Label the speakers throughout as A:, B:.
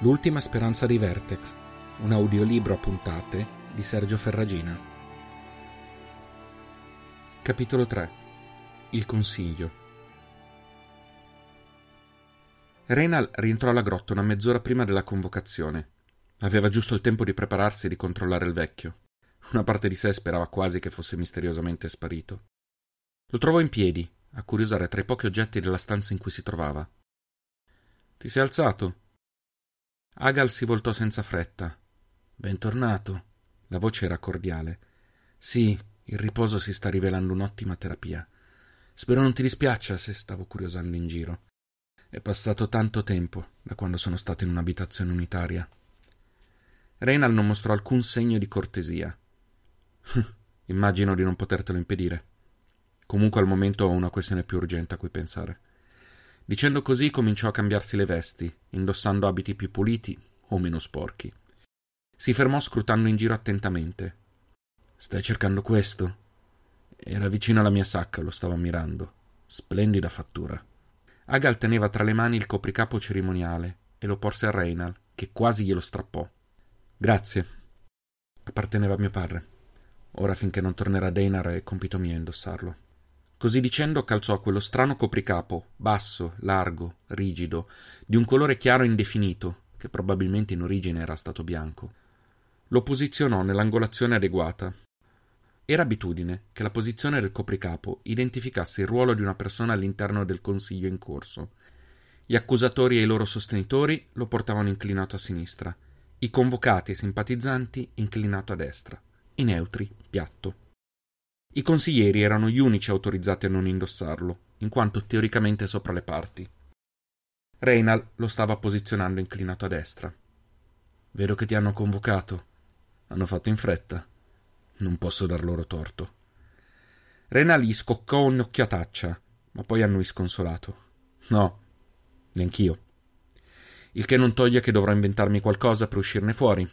A: L'ultima speranza dei Vertex, un audiolibro a puntate di Sergio Ferragina. Capitolo 3 Il consiglio Reynal rientrò alla grotta una mezz'ora prima della convocazione. Aveva giusto il tempo di prepararsi e di controllare il vecchio. Una parte di sé sperava quasi che fosse misteriosamente sparito. Lo trovò in piedi, a curiosare tra i pochi oggetti della stanza in cui si trovava. Ti sei alzato? Agal si voltò senza fretta. Bentornato. La voce era cordiale. Sì, il riposo si sta rivelando un'ottima terapia. Spero non ti dispiaccia se stavo curiosando in giro. È passato tanto tempo da quando sono stato in un'abitazione unitaria. Reynal non mostrò alcun segno di cortesia. Immagino di non potertelo impedire. Comunque al momento ho una questione più urgente a cui pensare. Dicendo così cominciò a cambiarsi le vesti, indossando abiti più puliti o meno sporchi. Si fermò scrutando in giro attentamente. Stai cercando questo? Era vicino alla mia sacca, lo stavo ammirando. Splendida fattura. Agal teneva tra le mani il copricapo cerimoniale e lo porse a Reynal, che quasi glielo strappò. Grazie. Apparteneva a mio padre. Ora finché non tornerà Deinar è compito mio indossarlo. Così dicendo calzò quello strano copricapo, basso, largo, rigido, di un colore chiaro e indefinito, che probabilmente in origine era stato bianco. Lo posizionò nell'angolazione adeguata. Era abitudine che la posizione del copricapo identificasse il ruolo di una persona all'interno del consiglio in corso. Gli accusatori e i loro sostenitori lo portavano inclinato a sinistra, i convocati e simpatizzanti inclinato a destra, i neutri piatto. I consiglieri erano gli unici autorizzati a non indossarlo, in quanto teoricamente sopra le parti. Reynal lo stava posizionando inclinato a destra. Vedo che ti hanno convocato. Hanno fatto in fretta. Non posso dar loro torto. Reynal gli scoccò un'occhiataccia, ma poi annui sconsolato. No, neanch'io. Il che non toglie che dovrò inventarmi qualcosa per uscirne fuori.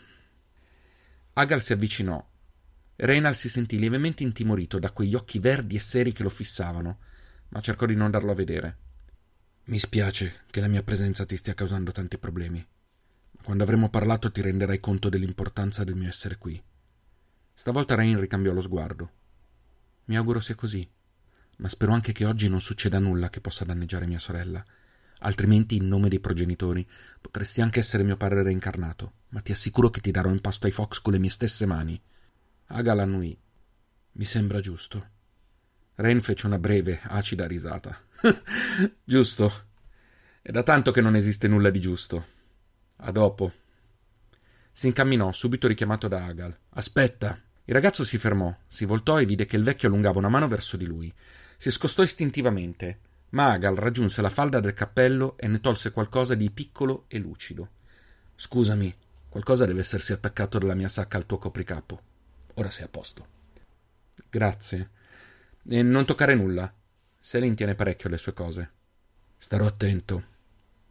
A: Agal si avvicinò Reynal si sentì lievemente intimorito da quegli occhi verdi e seri che lo fissavano, ma cercò di non darlo a vedere. Mi spiace che la mia presenza ti stia causando tanti problemi. Quando avremo parlato ti renderai conto dell'importanza del mio essere qui. Stavolta Rain ricambiò lo sguardo. Mi auguro sia così, ma spero anche che oggi non succeda nulla che possa danneggiare mia sorella. Altrimenti, in nome dei progenitori, potresti anche essere mio padre reincarnato, ma ti assicuro che ti darò in pasto ai Fox con le mie stesse mani. Aga l'annuì. Mi sembra giusto. Rain fece una breve, acida risata. giusto. È da tanto che non esiste nulla di giusto. A dopo. Si incamminò, subito richiamato da Agal. Aspetta. Il ragazzo si fermò, si voltò e vide che il vecchio allungava una mano verso di lui. Si scostò istintivamente, ma Agal raggiunse la falda del cappello e ne tolse qualcosa di piccolo e lucido. Scusami, qualcosa deve essersi attaccato dalla mia sacca al tuo copricapo. Ora sei a posto. Grazie. E non toccare nulla. Selin tiene parecchio le sue cose. Starò attento.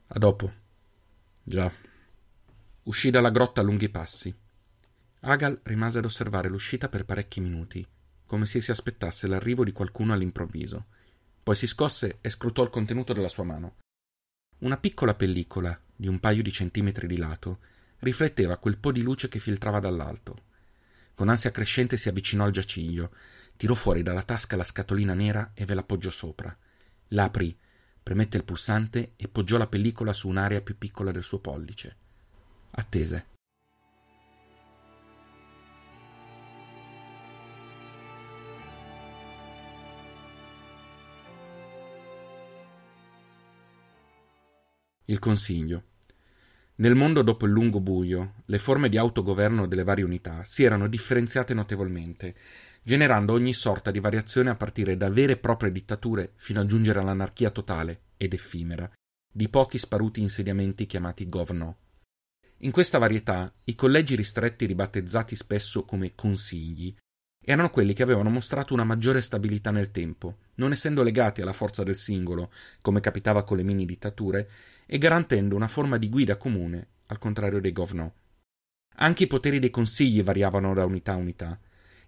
A: A dopo. Già. Uscì dalla grotta a lunghi passi. Agal rimase ad osservare l'uscita per parecchi minuti, come se si aspettasse l'arrivo di qualcuno all'improvviso. Poi si scosse e scrutò il contenuto della sua mano. Una piccola pellicola, di un paio di centimetri di lato, rifletteva quel po' di luce che filtrava dall'alto. Con ansia crescente si avvicinò al giaciglio, tirò fuori dalla tasca la scatolina nera e ve la poggiò sopra. La aprì, premette il pulsante e poggiò la pellicola su un'area più piccola del suo pollice. Attese. Il consiglio. Nel mondo dopo il lungo buio, le forme di autogoverno delle varie unità si erano differenziate notevolmente, generando ogni sorta di variazione a partire da vere e proprie dittature fino a giungere all'anarchia totale ed effimera di pochi sparuti insediamenti chiamati govno. In questa varietà, i collegi ristretti ribattezzati spesso come consigli erano quelli che avevano mostrato una maggiore stabilità nel tempo, non essendo legati alla forza del singolo, come capitava con le mini dittature, e garantendo una forma di guida comune, al contrario dei govno. Anche i poteri dei consigli variavano da unità a unità.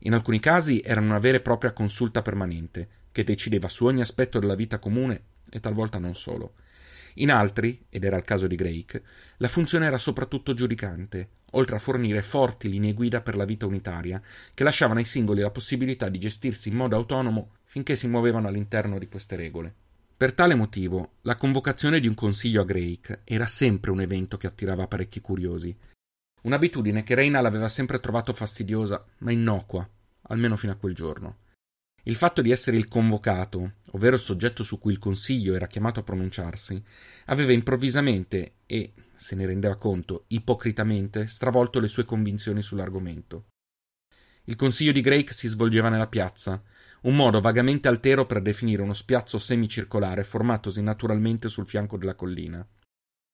A: In alcuni casi erano una vera e propria consulta permanente, che decideva su ogni aspetto della vita comune e talvolta non solo. In altri, ed era il caso di Drake, la funzione era soprattutto giudicante, oltre a fornire forti linee guida per la vita unitaria, che lasciavano ai singoli la possibilità di gestirsi in modo autonomo finché si muovevano all'interno di queste regole. Per tale motivo, la convocazione di un consiglio a Drake era sempre un evento che attirava parecchi curiosi. Un'abitudine che Reynal aveva sempre trovato fastidiosa, ma innocua, almeno fino a quel giorno. Il fatto di essere il convocato, ovvero il soggetto su cui il Consiglio era chiamato a pronunciarsi, aveva improvvisamente e, se ne rendeva conto, ipocritamente stravolto le sue convinzioni sull'argomento. Il Consiglio di Drake si svolgeva nella piazza, un modo vagamente altero per definire uno spiazzo semicircolare formatosi naturalmente sul fianco della collina.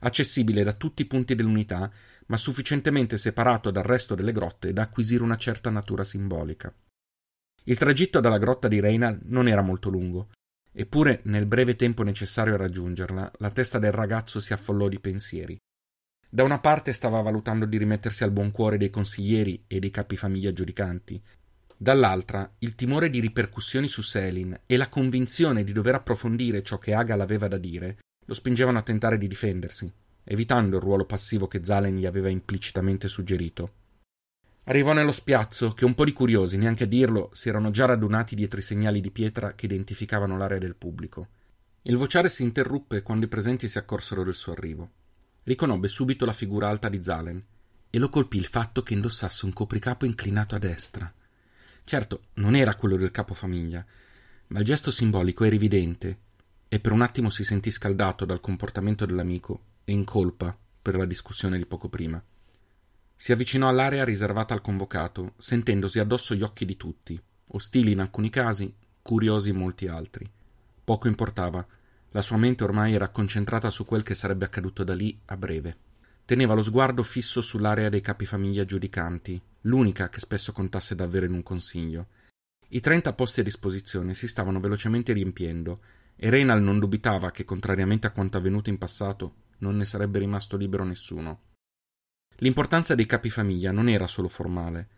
A: Accessibile da tutti i punti dell'unità, ma sufficientemente separato dal resto delle grotte da acquisire una certa natura simbolica. Il tragitto dalla grotta di Reina non era molto lungo, eppure nel breve tempo necessario a raggiungerla, la testa del ragazzo si affollò di pensieri. Da una parte stava valutando di rimettersi al buon cuore dei consiglieri e dei capifamiglia giudicanti, dall'altra il timore di ripercussioni su Selin e la convinzione di dover approfondire ciò che Agal aveva da dire lo spingevano a tentare di difendersi, evitando il ruolo passivo che Zalen gli aveva implicitamente suggerito. Arrivò nello spiazzo che un po' di curiosi, neanche a dirlo, si erano già radunati dietro i segnali di pietra che identificavano l'area del pubblico. Il vociare si interruppe quando i presenti si accorsero del suo arrivo. Riconobbe subito la figura alta di Zalen e lo colpì il fatto che indossasse un copricapo inclinato a destra. Certo, non era quello del capofamiglia, ma il gesto simbolico era evidente e per un attimo si sentì scaldato dal comportamento dell'amico e in colpa per la discussione di poco prima. Si avvicinò all'area riservata al convocato, sentendosi addosso gli occhi di tutti, ostili in alcuni casi, curiosi in molti altri. Poco importava, la sua mente ormai era concentrata su quel che sarebbe accaduto da lì a breve. Teneva lo sguardo fisso sull'area dei capifamiglia giudicanti, l'unica che spesso contasse davvero in un consiglio. I trenta posti a disposizione si stavano velocemente riempiendo, e Reynal non dubitava che, contrariamente a quanto avvenuto in passato, non ne sarebbe rimasto libero nessuno. L'importanza dei capifamiglia non era solo formale.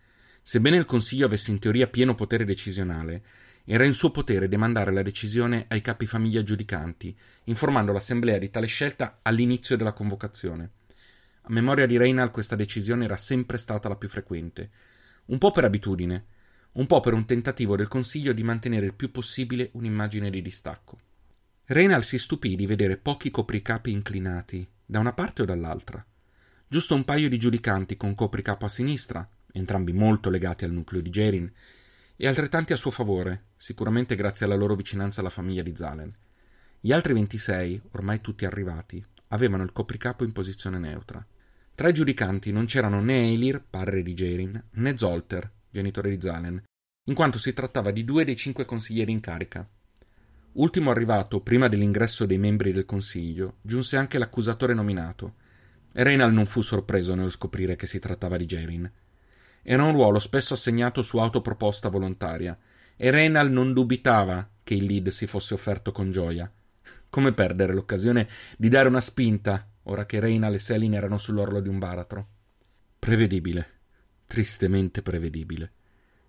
A: Sebbene il Consiglio avesse in teoria pieno potere decisionale, era in suo potere demandare la decisione ai capifamiglia giudicanti, informando l'Assemblea di tale scelta all'inizio della convocazione. Memoria di Reynal questa decisione era sempre stata la più frequente, un po' per abitudine, un po' per un tentativo del Consiglio di mantenere il più possibile un'immagine di distacco. Reynal si stupì di vedere pochi copricapi inclinati, da una parte o dall'altra giusto un paio di giudicanti con copricapo a sinistra, entrambi molto legati al nucleo di Gerin, e altrettanti a suo favore, sicuramente grazie alla loro vicinanza alla famiglia di Zalen. Gli altri 26, ormai tutti arrivati, avevano il copricapo in posizione neutra. Tra i giudicanti non c'erano né Eilir, padre di Gerin, né Zolter, genitore di Zalen, in quanto si trattava di due dei cinque consiglieri in carica. Ultimo arrivato, prima dell'ingresso dei membri del consiglio, giunse anche l'accusatore nominato, Reynal non fu sorpreso nello scoprire che si trattava di Gerin. Era un ruolo spesso assegnato su autoproposta volontaria, e Reynal non dubitava che il lead si fosse offerto con gioia. Come perdere l'occasione di dare una spinta, ora che Reynal e Selin erano sull'orlo di un baratro? Prevedibile, tristemente prevedibile.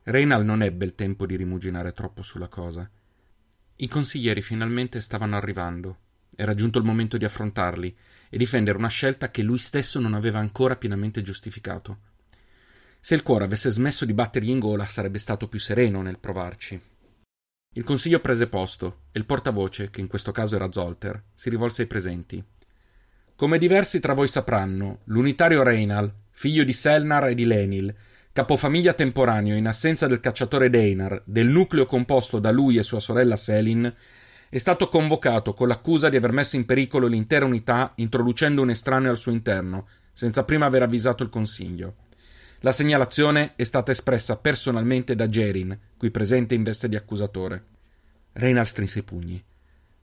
A: Reynal non ebbe il tempo di rimuginare troppo sulla cosa. I consiglieri finalmente stavano arrivando. Era giunto il momento di affrontarli e difendere una scelta che lui stesso non aveva ancora pienamente giustificato. Se il cuore avesse smesso di battergli in gola, sarebbe stato più sereno nel provarci. Il consiglio prese posto e il portavoce, che in questo caso era Zolter, si rivolse ai presenti. Come diversi tra voi sapranno, l'unitario Reinal, figlio di Selnar e di Lenil, capofamiglia temporaneo in assenza del cacciatore Deinar, del nucleo composto da lui e sua sorella Selin, è stato convocato con l'accusa di aver messo in pericolo l'intera unità introducendo un estraneo al suo interno, senza prima aver avvisato il Consiglio. La segnalazione è stata espressa personalmente da Gerin, qui presente in veste di accusatore. Reynard strinse i pugni.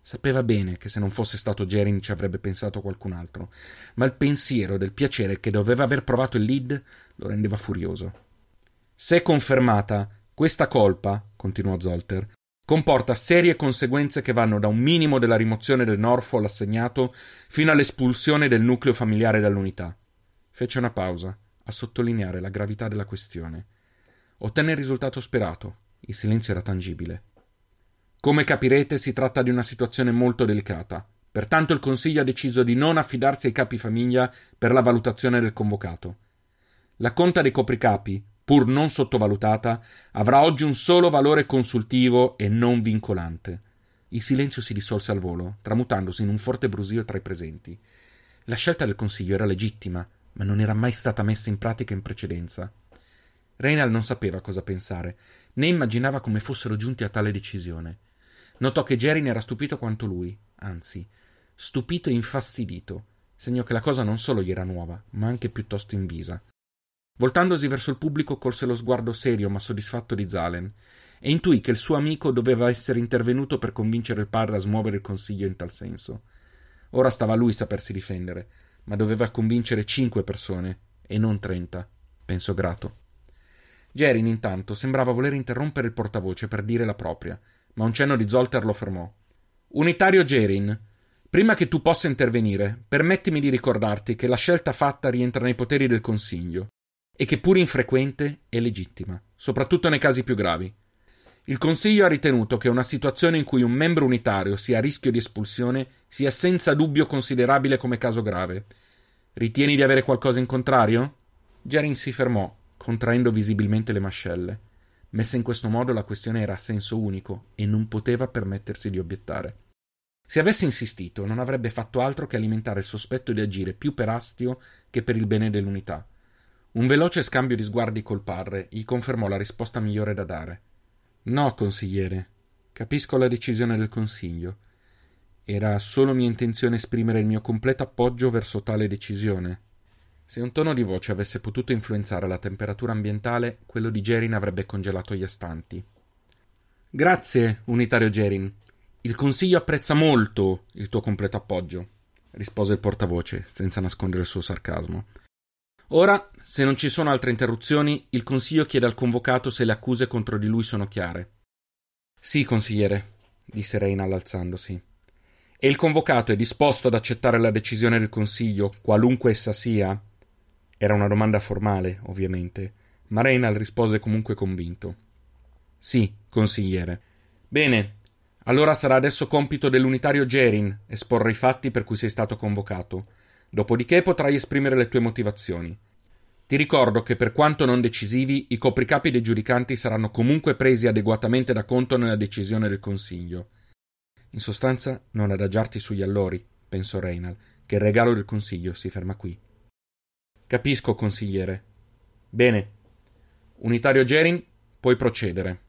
A: Sapeva bene che se non fosse stato Gerin ci avrebbe pensato qualcun altro, ma il pensiero del piacere che doveva aver provato il lead lo rendeva furioso. Se confermata, questa colpa, continuò Zolter, comporta serie conseguenze che vanno da un minimo della rimozione del Norfolk assegnato fino all'espulsione del nucleo familiare dall'unità. Fece una pausa, a sottolineare la gravità della questione. Ottenne il risultato sperato. Il silenzio era tangibile. Come capirete, si tratta di una situazione molto delicata, Pertanto il Consiglio ha deciso di non affidarsi ai capi famiglia per la valutazione del convocato. La conta dei copricapi, pur non sottovalutata, avrà oggi un solo valore consultivo e non vincolante. Il silenzio si dissolse al volo, tramutandosi in un forte brusio tra i presenti. La scelta del Consiglio era legittima, ma non era mai stata messa in pratica in precedenza. Reynald non sapeva cosa pensare, né immaginava come fossero giunti a tale decisione. Notò che Gerin era stupito quanto lui, anzi, stupito e infastidito, segno che la cosa non solo gli era nuova, ma anche piuttosto invisa. Voltandosi verso il pubblico, colse lo sguardo serio ma soddisfatto di Zalen e intuì che il suo amico doveva essere intervenuto per convincere il padre a smuovere il consiglio in tal senso. Ora stava a lui sapersi difendere, ma doveva convincere cinque persone e non trenta, pensò grato. Gerin, intanto, sembrava voler interrompere il portavoce per dire la propria, ma un cenno di Zolter lo fermò. Unitario Gerin, prima che tu possa intervenire, permettimi di ricordarti che la scelta fatta rientra nei poteri del Consiglio e che pur infrequente è legittima, soprattutto nei casi più gravi. Il Consiglio ha ritenuto che una situazione in cui un membro unitario sia a rischio di espulsione sia senza dubbio considerabile come caso grave. Ritieni di avere qualcosa in contrario? Gerin si fermò contraendo visibilmente le mascelle. Messa in questo modo la questione era a senso unico e non poteva permettersi di obiettare. Se avesse insistito, non avrebbe fatto altro che alimentare il sospetto di agire più per astio che per il bene dell'unità. Un veloce scambio di sguardi col padre gli confermò la risposta migliore da dare. No, consigliere. Capisco la decisione del Consiglio. Era solo mia intenzione esprimere il mio completo appoggio verso tale decisione. Se un tono di voce avesse potuto influenzare la temperatura ambientale, quello di Gerin avrebbe congelato gli astanti. Grazie, unitario Gerin. Il Consiglio apprezza molto il tuo completo appoggio, rispose il portavoce, senza nascondere il suo sarcasmo. Ora, se non ci sono altre interruzioni, il Consiglio chiede al convocato se le accuse contro di lui sono chiare. Sì, consigliere, disse Reynal alzandosi. E il convocato è disposto ad accettare la decisione del Consiglio, qualunque essa sia? Era una domanda formale, ovviamente, ma Reynal rispose comunque convinto. Sì, consigliere. Bene, allora sarà adesso compito dell'unitario Gerin esporre i fatti per cui sei stato convocato. Dopodiché potrai esprimere le tue motivazioni. Ti ricordo che per quanto non decisivi, i copricapi dei giudicanti saranno comunque presi adeguatamente da conto nella decisione del Consiglio. In sostanza, non adagiarti sugli allori, pensò Reynal, che il regalo del Consiglio si ferma qui. Capisco, consigliere. Bene. Unitario Gerin, puoi procedere.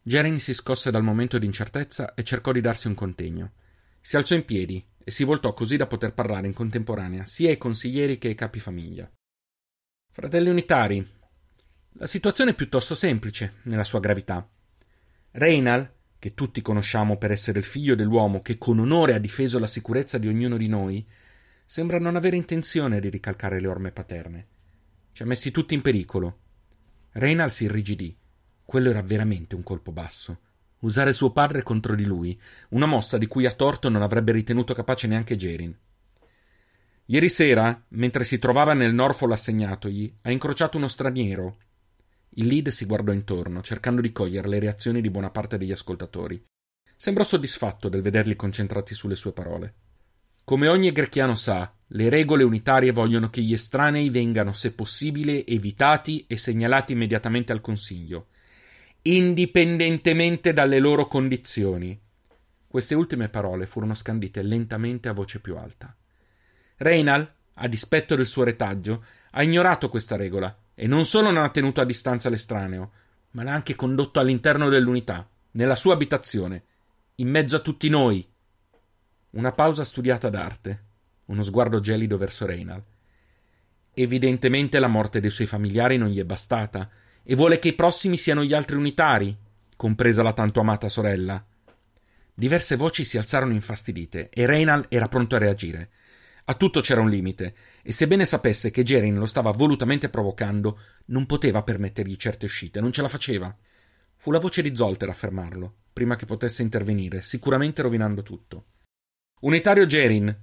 A: Gerin si scosse dal momento di incertezza e cercò di darsi un contegno. Si alzò in piedi e si voltò così da poter parlare in contemporanea sia ai consiglieri che ai capifamiglia. Fratelli unitari, la situazione è piuttosto semplice nella sua gravità. Reynal, che tutti conosciamo per essere il figlio dell'uomo che con onore ha difeso la sicurezza di ognuno di noi, sembra non avere intenzione di ricalcare le orme paterne. Ci ha messi tutti in pericolo. Reynal si irrigidì. Quello era veramente un colpo basso. Usare suo padre contro di lui, una mossa di cui a torto non avrebbe ritenuto capace neanche Gerin. Ieri sera, mentre si trovava nel Norfolk assegnatogli, ha incrociato uno straniero, il lead si guardò intorno, cercando di cogliere le reazioni di buona parte degli ascoltatori. Sembrò soddisfatto del vederli concentrati sulle sue parole. Come ogni grechiano sa, le regole unitarie vogliono che gli estranei vengano, se possibile, evitati e segnalati immediatamente al Consiglio, indipendentemente dalle loro condizioni. Queste ultime parole furono scandite lentamente a voce più alta. Reynal, a dispetto del suo retaggio, ha ignorato questa regola e non solo non ha tenuto a distanza l'estraneo, ma l'ha anche condotto all'interno dell'unità, nella sua abitazione, in mezzo a tutti noi. Una pausa studiata d'arte, uno sguardo gelido verso Reynal. Evidentemente la morte dei suoi familiari non gli è bastata, e vuole che i prossimi siano gli altri unitari, compresa la tanto amata sorella. Diverse voci si alzarono infastidite, e Reynal era pronto a reagire. A tutto c'era un limite, e sebbene sapesse che Gerin lo stava volutamente provocando, non poteva permettergli certe uscite, non ce la faceva. Fu la voce di Zolter a fermarlo, prima che potesse intervenire, sicuramente rovinando tutto. Unitario Gerin,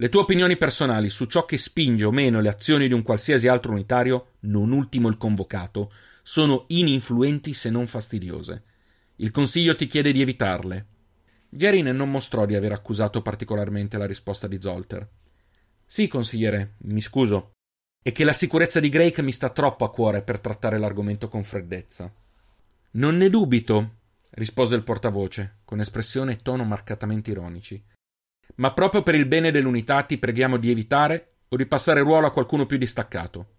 A: Le tue opinioni personali su ciò che spinge o meno le azioni di un qualsiasi altro unitario, non ultimo il convocato, sono ininfluenti se non fastidiose. Il Consiglio ti chiede di evitarle. Gerin non mostrò di aver accusato particolarmente la risposta di Zolter. Sì, consigliere, mi scuso. È che la sicurezza di Drake mi sta troppo a cuore per trattare l'argomento con freddezza. Non ne dubito, rispose il portavoce, con espressione e tono marcatamente ironici. Ma proprio per il bene dell'unità ti preghiamo di evitare o di passare ruolo a qualcuno più distaccato.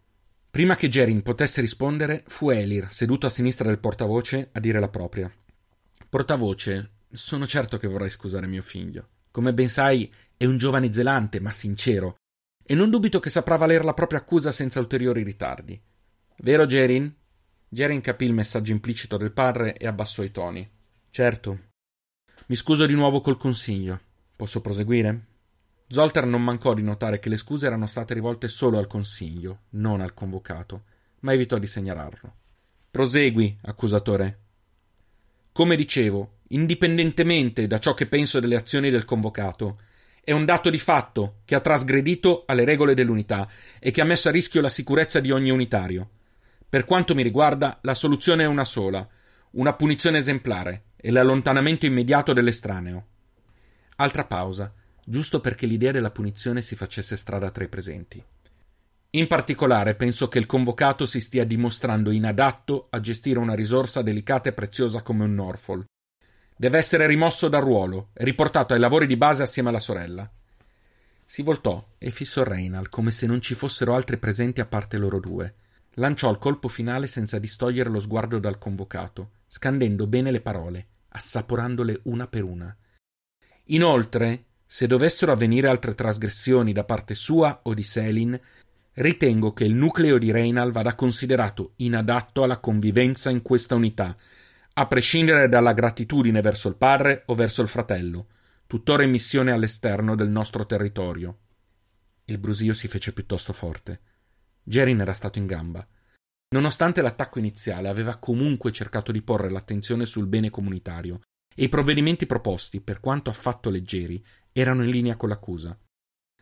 A: Prima che Gerin potesse rispondere, fu Elir, seduto a sinistra del portavoce, a dire la propria. Portavoce, sono certo che vorrai scusare mio figlio. Come ben sai, è un giovane zelante, ma sincero, e non dubito che saprà valer la propria accusa senza ulteriori ritardi. Vero, Gerin? Gerin capì il messaggio implicito del padre e abbassò i toni. Certo. Mi scuso di nuovo col consiglio. Posso proseguire? Zolter non mancò di notare che le scuse erano state rivolte solo al consiglio, non al convocato, ma evitò di segnalarlo. Prosegui, accusatore. Come dicevo, indipendentemente da ciò che penso delle azioni del convocato, è un dato di fatto che ha trasgredito alle regole dell'unità e che ha messo a rischio la sicurezza di ogni unitario. Per quanto mi riguarda, la soluzione è una sola, una punizione esemplare e l'allontanamento immediato dell'estraneo. Altra pausa, giusto perché l'idea della punizione si facesse strada tra i presenti. In particolare penso che il convocato si stia dimostrando inadatto a gestire una risorsa delicata e preziosa come un Norfolk. Deve essere rimosso dal ruolo e riportato ai lavori di base assieme alla sorella. Si voltò e fissò Reynal come se non ci fossero altri presenti a parte loro due. Lanciò il colpo finale senza distogliere lo sguardo dal convocato, scandendo bene le parole, assaporandole una per una. Inoltre, se dovessero avvenire altre trasgressioni da parte sua o di Selin, ritengo che il nucleo di Reynal vada considerato inadatto alla convivenza in questa unità, a prescindere dalla gratitudine verso il padre o verso il fratello, tuttora in missione all'esterno del nostro territorio. Il brusio si fece piuttosto forte. Gerin era stato in gamba. Nonostante l'attacco iniziale, aveva comunque cercato di porre l'attenzione sul bene comunitario e i provvedimenti proposti, per quanto affatto leggeri, erano in linea con l'accusa.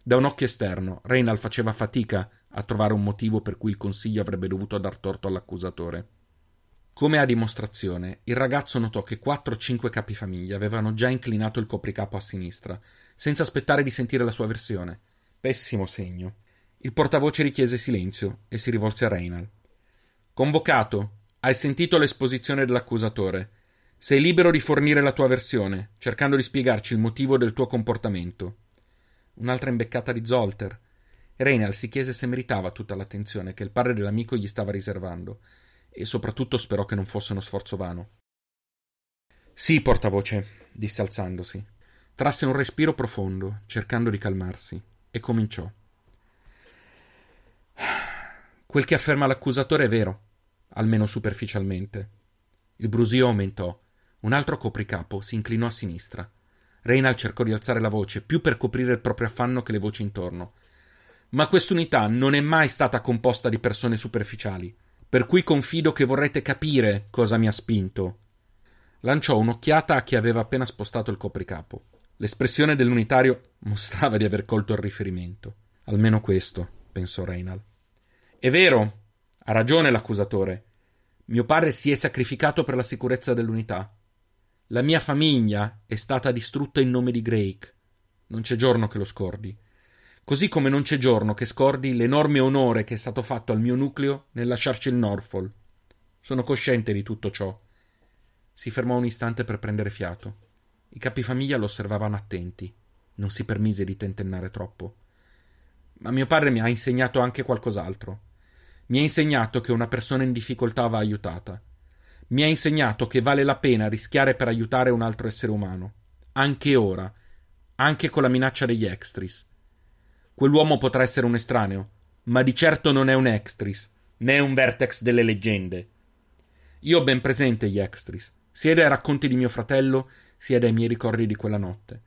A: Da un occhio esterno, Reynald faceva fatica a trovare un motivo per cui il consiglio avrebbe dovuto dar torto all'accusatore. Come a dimostrazione, il ragazzo notò che quattro o cinque capifamiglia avevano già inclinato il copricapo a sinistra, senza aspettare di sentire la sua versione. Pessimo segno. Il portavoce richiese silenzio e si rivolse a Reynald. Convocato, hai sentito l'esposizione dell'accusatore. Sei libero di fornire la tua versione, cercando di spiegarci il motivo del tuo comportamento. Un'altra imbeccata di Zolter. Reynald si chiese se meritava tutta l'attenzione che il padre dell'amico gli stava riservando, e soprattutto sperò che non fosse uno sforzo vano. Sì, portavoce, disse alzandosi. Trasse un respiro profondo, cercando di calmarsi, e cominciò. Quel che afferma l'accusatore è vero, almeno superficialmente. Il brusio aumentò un altro copricapo si inclinò a sinistra. Reynald cercò di alzare la voce, più per coprire il proprio affanno che le voci intorno. Ma quest'unità non è mai stata composta di persone superficiali, per cui confido che vorrete capire cosa mi ha spinto. Lanciò un'occhiata a chi aveva appena spostato il copricapo. L'espressione dell'unitario mostrava di aver colto il riferimento. Almeno questo, pensò Reynald. È vero, ha ragione l'accusatore. Mio padre si è sacrificato per la sicurezza dell'unità. La mia famiglia è stata distrutta in nome di Drake. Non c'è giorno che lo scordi. Così come non c'è giorno che scordi l'enorme onore che è stato fatto al mio nucleo nel lasciarci il Norfolk. Sono cosciente di tutto ciò. Si fermò un istante per prendere fiato. I capifamiglia lo osservavano attenti. Non si permise di tentennare troppo. Ma mio padre mi ha insegnato anche qualcos'altro. Mi ha insegnato che una persona in difficoltà va aiutata mi ha insegnato che vale la pena rischiare per aiutare un altro essere umano, anche ora, anche con la minaccia degli extris. Quell'uomo potrà essere un estraneo, ma di certo non è un extris, né un vertex delle leggende. Io ho ben presente gli extris, sia dai racconti di mio fratello, sia dai miei ricordi di quella notte.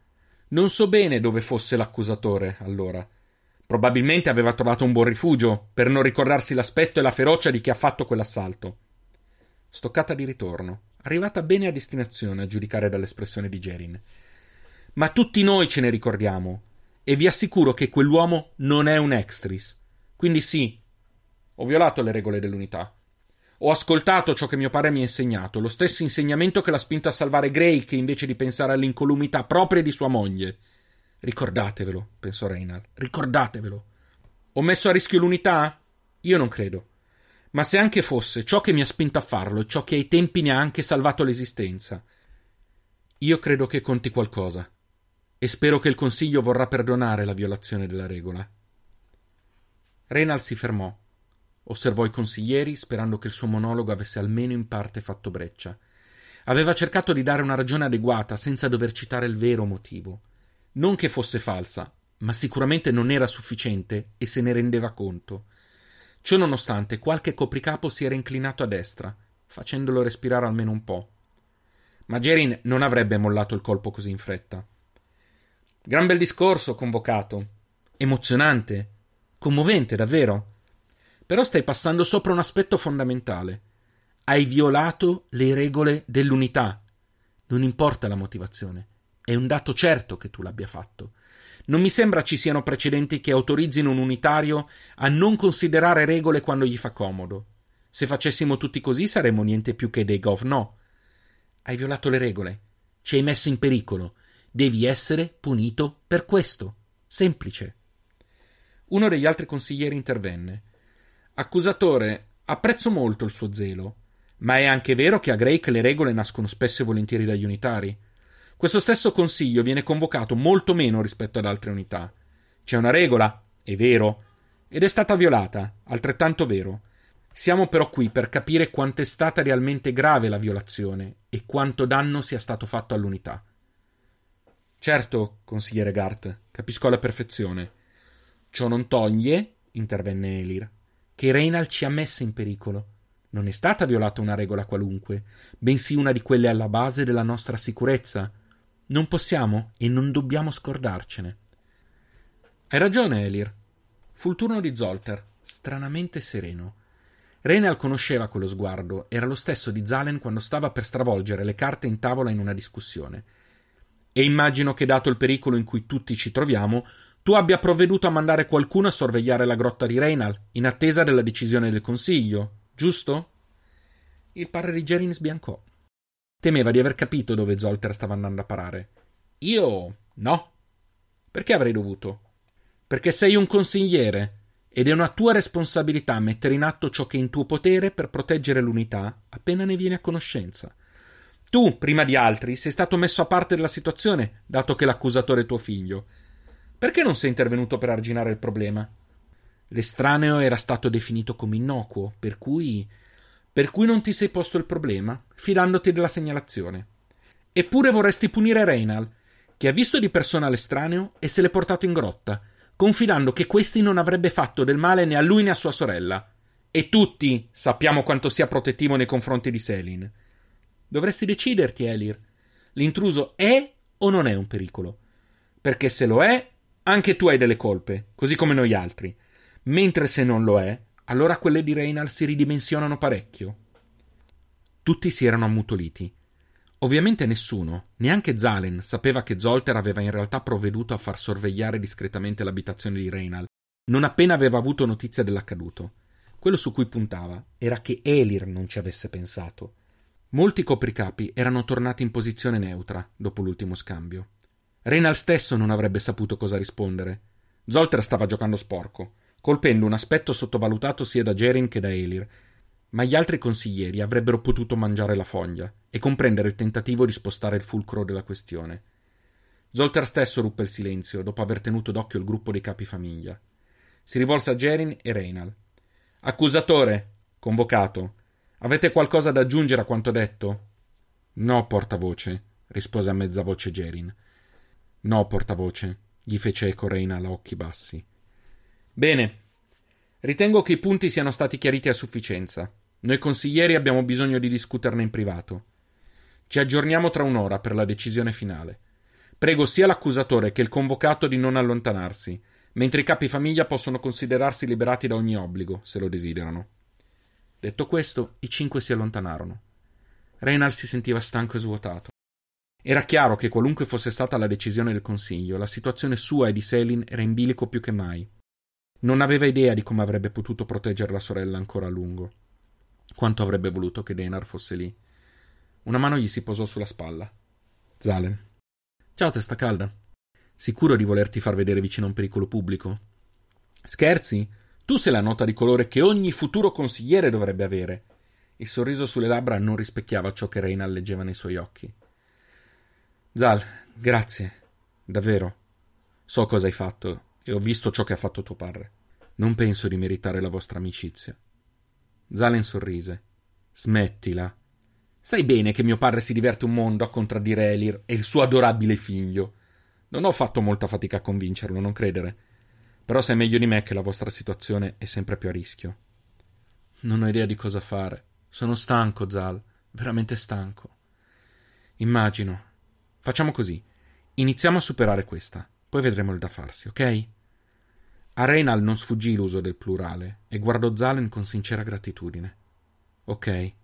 A: Non so bene dove fosse l'accusatore, allora. Probabilmente aveva trovato un buon rifugio, per non ricordarsi l'aspetto e la ferocia di chi ha fatto quell'assalto. Stoccata di ritorno, arrivata bene a destinazione a giudicare dall'espressione di Gerin. Ma tutti noi ce ne ricordiamo. E vi assicuro che quell'uomo non è un extris. Quindi sì, ho violato le regole dell'unità. Ho ascoltato ciò che mio padre mi ha insegnato, lo stesso insegnamento che l'ha spinto a salvare Grey invece di pensare all'incolumità propria di sua moglie. Ricordatevelo, pensò Reynald, ricordatevelo. Ho messo a rischio l'unità? Io non credo. Ma se anche fosse, ciò che mi ha spinto a farlo e ciò che ai tempi ne ha anche salvato l'esistenza. Io credo che conti qualcosa. E spero che il Consiglio vorrà perdonare la violazione della regola. Reynald si fermò Osservò i consiglieri, sperando che il suo monologo avesse almeno in parte fatto breccia. Aveva cercato di dare una ragione adeguata, senza dover citare il vero motivo. Non che fosse falsa, ma sicuramente non era sufficiente e se ne rendeva conto. Ciò nonostante, qualche copricapo si era inclinato a destra, facendolo respirare almeno un po'. Ma Gerin non avrebbe mollato il colpo così in fretta. Gran bel discorso, convocato. Emozionante. Commovente, davvero. Però stai passando sopra un aspetto fondamentale. Hai violato le regole dell'unità. Non importa la motivazione. È un dato certo che tu l'abbia fatto. Non mi sembra ci siano precedenti che autorizzino un unitario a non considerare regole quando gli fa comodo. Se facessimo tutti così saremmo niente più che dei gov no. Hai violato le regole. Ci hai messo in pericolo. Devi essere punito per questo. Semplice. Uno degli altri consiglieri intervenne. Accusatore, apprezzo molto il suo zelo, ma è anche vero che a Drake le regole nascono spesso e volentieri dagli unitari. Questo stesso consiglio viene convocato molto meno rispetto ad altre unità. C'è una regola, è vero, ed è stata violata, altrettanto vero. Siamo però qui per capire quanto è stata realmente grave la violazione e quanto danno sia stato fatto all'unità. Certo, consigliere Gart, capisco alla perfezione. Ciò non toglie, intervenne Elir, che Reynald ci ha messe in pericolo. Non è stata violata una regola qualunque, bensì una di quelle alla base della nostra sicurezza. Non possiamo e non dobbiamo scordarcene. Hai ragione, Elir. Fu il turno di Zolter, stranamente sereno. Reynald conosceva quello sguardo, era lo stesso di Zalen quando stava per stravolgere le carte in tavola in una discussione. E immagino che, dato il pericolo in cui tutti ci troviamo, tu abbia provveduto a mandare qualcuno a sorvegliare la grotta di Reynal, in attesa della decisione del Consiglio, giusto? Il padre di Gerin sbiancò. Temeva di aver capito dove Zolter stava andando a parare. Io no. Perché avrei dovuto? Perché sei un consigliere ed è una tua responsabilità mettere in atto ciò che è in tuo potere per proteggere l'unità appena ne vieni a conoscenza. Tu, prima di altri, sei stato messo a parte della situazione, dato che l'accusatore è tuo figlio, perché non sei intervenuto per arginare il problema? L'estraneo era stato definito come innocuo, per cui. per cui non ti sei posto il problema, fidandoti della segnalazione. Eppure vorresti punire Reynal, che ha visto di persona l'estraneo e se l'è portato in grotta, confidando che questi non avrebbe fatto del male né a lui né a sua sorella. E tutti sappiamo quanto sia protettivo nei confronti di Selin. Dovresti deciderti, Elir. L'intruso è o non è un pericolo? Perché se lo è, anche tu hai delle colpe, così come noi altri. Mentre se non lo è, allora quelle di Reynald si ridimensionano parecchio. Tutti si erano ammutoliti. Ovviamente nessuno, neanche Zalen, sapeva che Zolter aveva in realtà provveduto a far sorvegliare discretamente l'abitazione di Reynald, non appena aveva avuto notizia dell'accaduto. Quello su cui puntava era che Elir non ci avesse pensato. Molti copricapi erano tornati in posizione neutra dopo l'ultimo scambio. Reynald stesso non avrebbe saputo cosa rispondere. Zolter stava giocando sporco, colpendo un aspetto sottovalutato sia da Gerin che da Elir, ma gli altri consiglieri avrebbero potuto mangiare la foglia e comprendere il tentativo di spostare il fulcro della questione. Zolter stesso ruppe il silenzio dopo aver tenuto d'occhio il gruppo dei capi famiglia. Si rivolse a Gerin e Reynald. Accusatore, convocato, avete qualcosa da aggiungere a quanto detto? No, portavoce, rispose a mezza voce Gerin. No, portavoce, gli fece eco Reina a occhi bassi. Bene. Ritengo che i punti siano stati chiariti a sufficienza. Noi consiglieri abbiamo bisogno di discuterne in privato. Ci aggiorniamo tra un'ora per la decisione finale. Prego sia l'accusatore che il convocato di non allontanarsi, mentre i capi famiglia possono considerarsi liberati da ogni obbligo, se lo desiderano. Detto questo, i cinque si allontanarono. Reynald si sentiva stanco e svuotato. Era chiaro che qualunque fosse stata la decisione del Consiglio, la situazione sua e di Selin era in bilico più che mai. Non aveva idea di come avrebbe potuto proteggere la sorella ancora a lungo. Quanto avrebbe voluto che Denar fosse lì. Una mano gli si posò sulla spalla. Zalen. Ciao, testa calda. Sicuro di volerti far vedere vicino a un pericolo pubblico? Scherzi? Tu sei la nota di colore che ogni futuro consigliere dovrebbe avere. Il sorriso sulle labbra non rispecchiava ciò che Reina leggeva nei suoi occhi. Zal, grazie. Davvero. So cosa hai fatto e ho visto ciò che ha fatto tuo padre. Non penso di meritare la vostra amicizia. Zalen sorrise. Smettila. Sai bene che mio padre si diverte un mondo a contraddire Elir e il suo adorabile figlio. Non ho fatto molta fatica a convincerlo, non credere. Però sai meglio di me che la vostra situazione è sempre più a rischio. Non ho idea di cosa fare. Sono stanco, Zal, veramente stanco. Immagino. Facciamo così. Iniziamo a superare questa, poi vedremo il da farsi, ok? A Reynal non sfuggì l'uso del plurale e guardò Zalen con sincera gratitudine. Ok.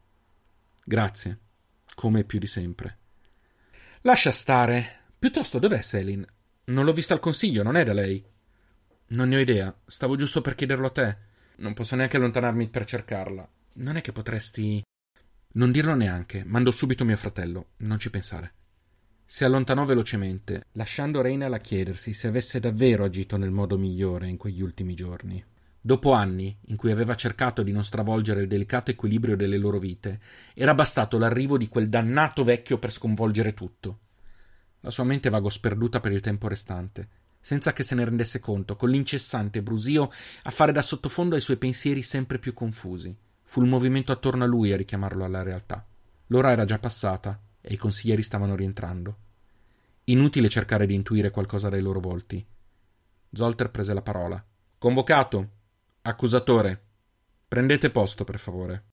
A: Grazie. Come più di sempre. Lascia stare. Piuttosto, dov'è Selin? Non l'ho vista al consiglio, non è da lei. Non ne ho idea. Stavo giusto per chiederlo a te. Non posso neanche allontanarmi per cercarla. Non è che potresti. Non dirlo neanche. Mando subito mio fratello. Non ci pensare. Si allontanò velocemente, lasciando Reynal a chiedersi se avesse davvero agito nel modo migliore in quegli ultimi giorni. Dopo anni in cui aveva cercato di non stravolgere il delicato equilibrio delle loro vite, era bastato l'arrivo di quel dannato vecchio per sconvolgere tutto. La sua mente vagò sperduta per il tempo restante, senza che se ne rendesse conto, con l'incessante brusio a fare da sottofondo ai suoi pensieri sempre più confusi. Fu il movimento attorno a lui a richiamarlo alla realtà. L'ora era già passata e i consiglieri stavano rientrando. Inutile cercare di intuire qualcosa dai loro volti. Zolter prese la parola. Convocato. Accusatore. Prendete posto, per favore.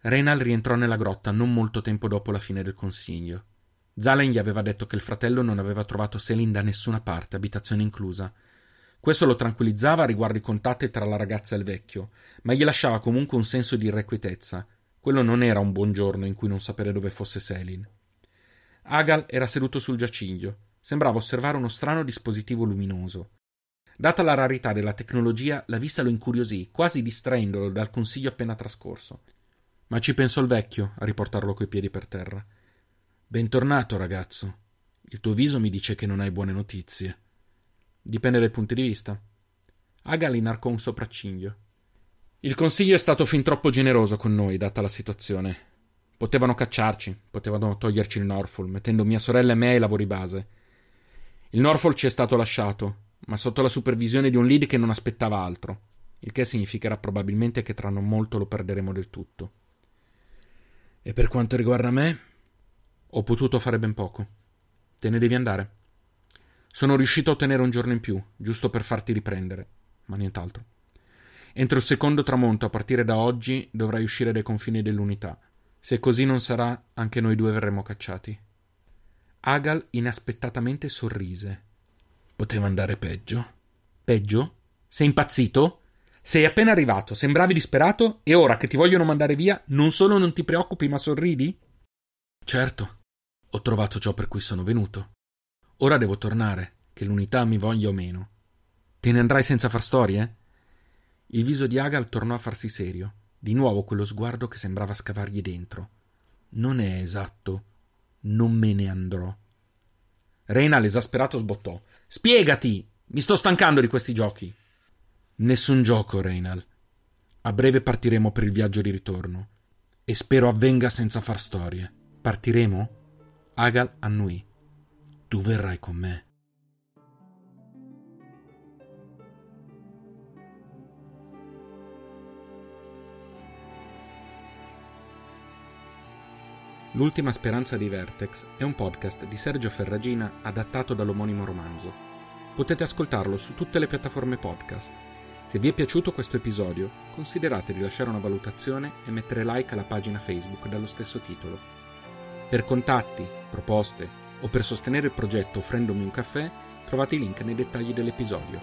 A: Reynal rientrò nella grotta non molto tempo dopo la fine del consiglio. Zalen gli aveva detto che il fratello non aveva trovato Selin da nessuna parte, abitazione inclusa. Questo lo tranquillizzava riguardo i contatti tra la ragazza e il vecchio, ma gli lasciava comunque un senso di irrequietezza. Quello non era un buon giorno in cui non sapere dove fosse Selin. Agal era seduto sul giaciglio. Sembrava osservare uno strano dispositivo luminoso. Data la rarità della tecnologia, la vista lo incuriosì, quasi distraendolo dal consiglio appena trascorso. Ma ci pensò il vecchio a riportarlo coi piedi per terra. Bentornato, ragazzo. Il tuo viso mi dice che non hai buone notizie. Dipende dai punti di vista. Agal inarcò un sopracciglio. Il consiglio è stato fin troppo generoso con noi, data la situazione. Potevano cacciarci, potevano toglierci il Norfolk, mettendo mia sorella e me ai lavori base. Il Norfolk ci è stato lasciato, ma sotto la supervisione di un lead che non aspettava altro, il che significherà probabilmente che tra non molto lo perderemo del tutto. E per quanto riguarda me, ho potuto fare ben poco. Te ne devi andare. Sono riuscito a ottenere un giorno in più, giusto per farti riprendere, ma nient'altro. Entro il secondo tramonto, a partire da oggi, dovrai uscire dai confini dell'unità. Se così non sarà, anche noi due verremo cacciati. Agal inaspettatamente sorrise. Poteva andare peggio. Peggio? Sei impazzito? Sei appena arrivato, sembravi disperato e ora che ti vogliono mandare via, non solo non ti preoccupi ma sorridi? Certo, ho trovato ciò per cui sono venuto. Ora devo tornare, che l'unità mi voglia o meno. Te ne andrai senza far storie? Il viso di Agal tornò a farsi serio, di nuovo quello sguardo che sembrava scavargli dentro. Non è esatto. Non me ne andrò. Reina, l'esasperato, sbottò. Spiegati! Mi sto stancando di questi giochi. Nessun gioco, Reynal. A breve partiremo per il viaggio di ritorno. E spero avvenga senza far storie. Partiremo? Agal annui. Tu verrai con me. L'ultima speranza di Vertex è un podcast di Sergio Ferragina adattato dall'omonimo romanzo. Potete ascoltarlo su tutte le piattaforme podcast se vi è piaciuto questo episodio, considerate di lasciare una valutazione e mettere like alla pagina Facebook dallo stesso titolo. Per contatti, proposte o per sostenere il progetto offrendomi un caffè, Trovate i link nei dettagli dell'episodio.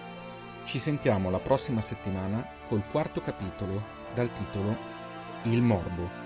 A: Ci sentiamo la prossima settimana col quarto capitolo dal titolo Il morbo.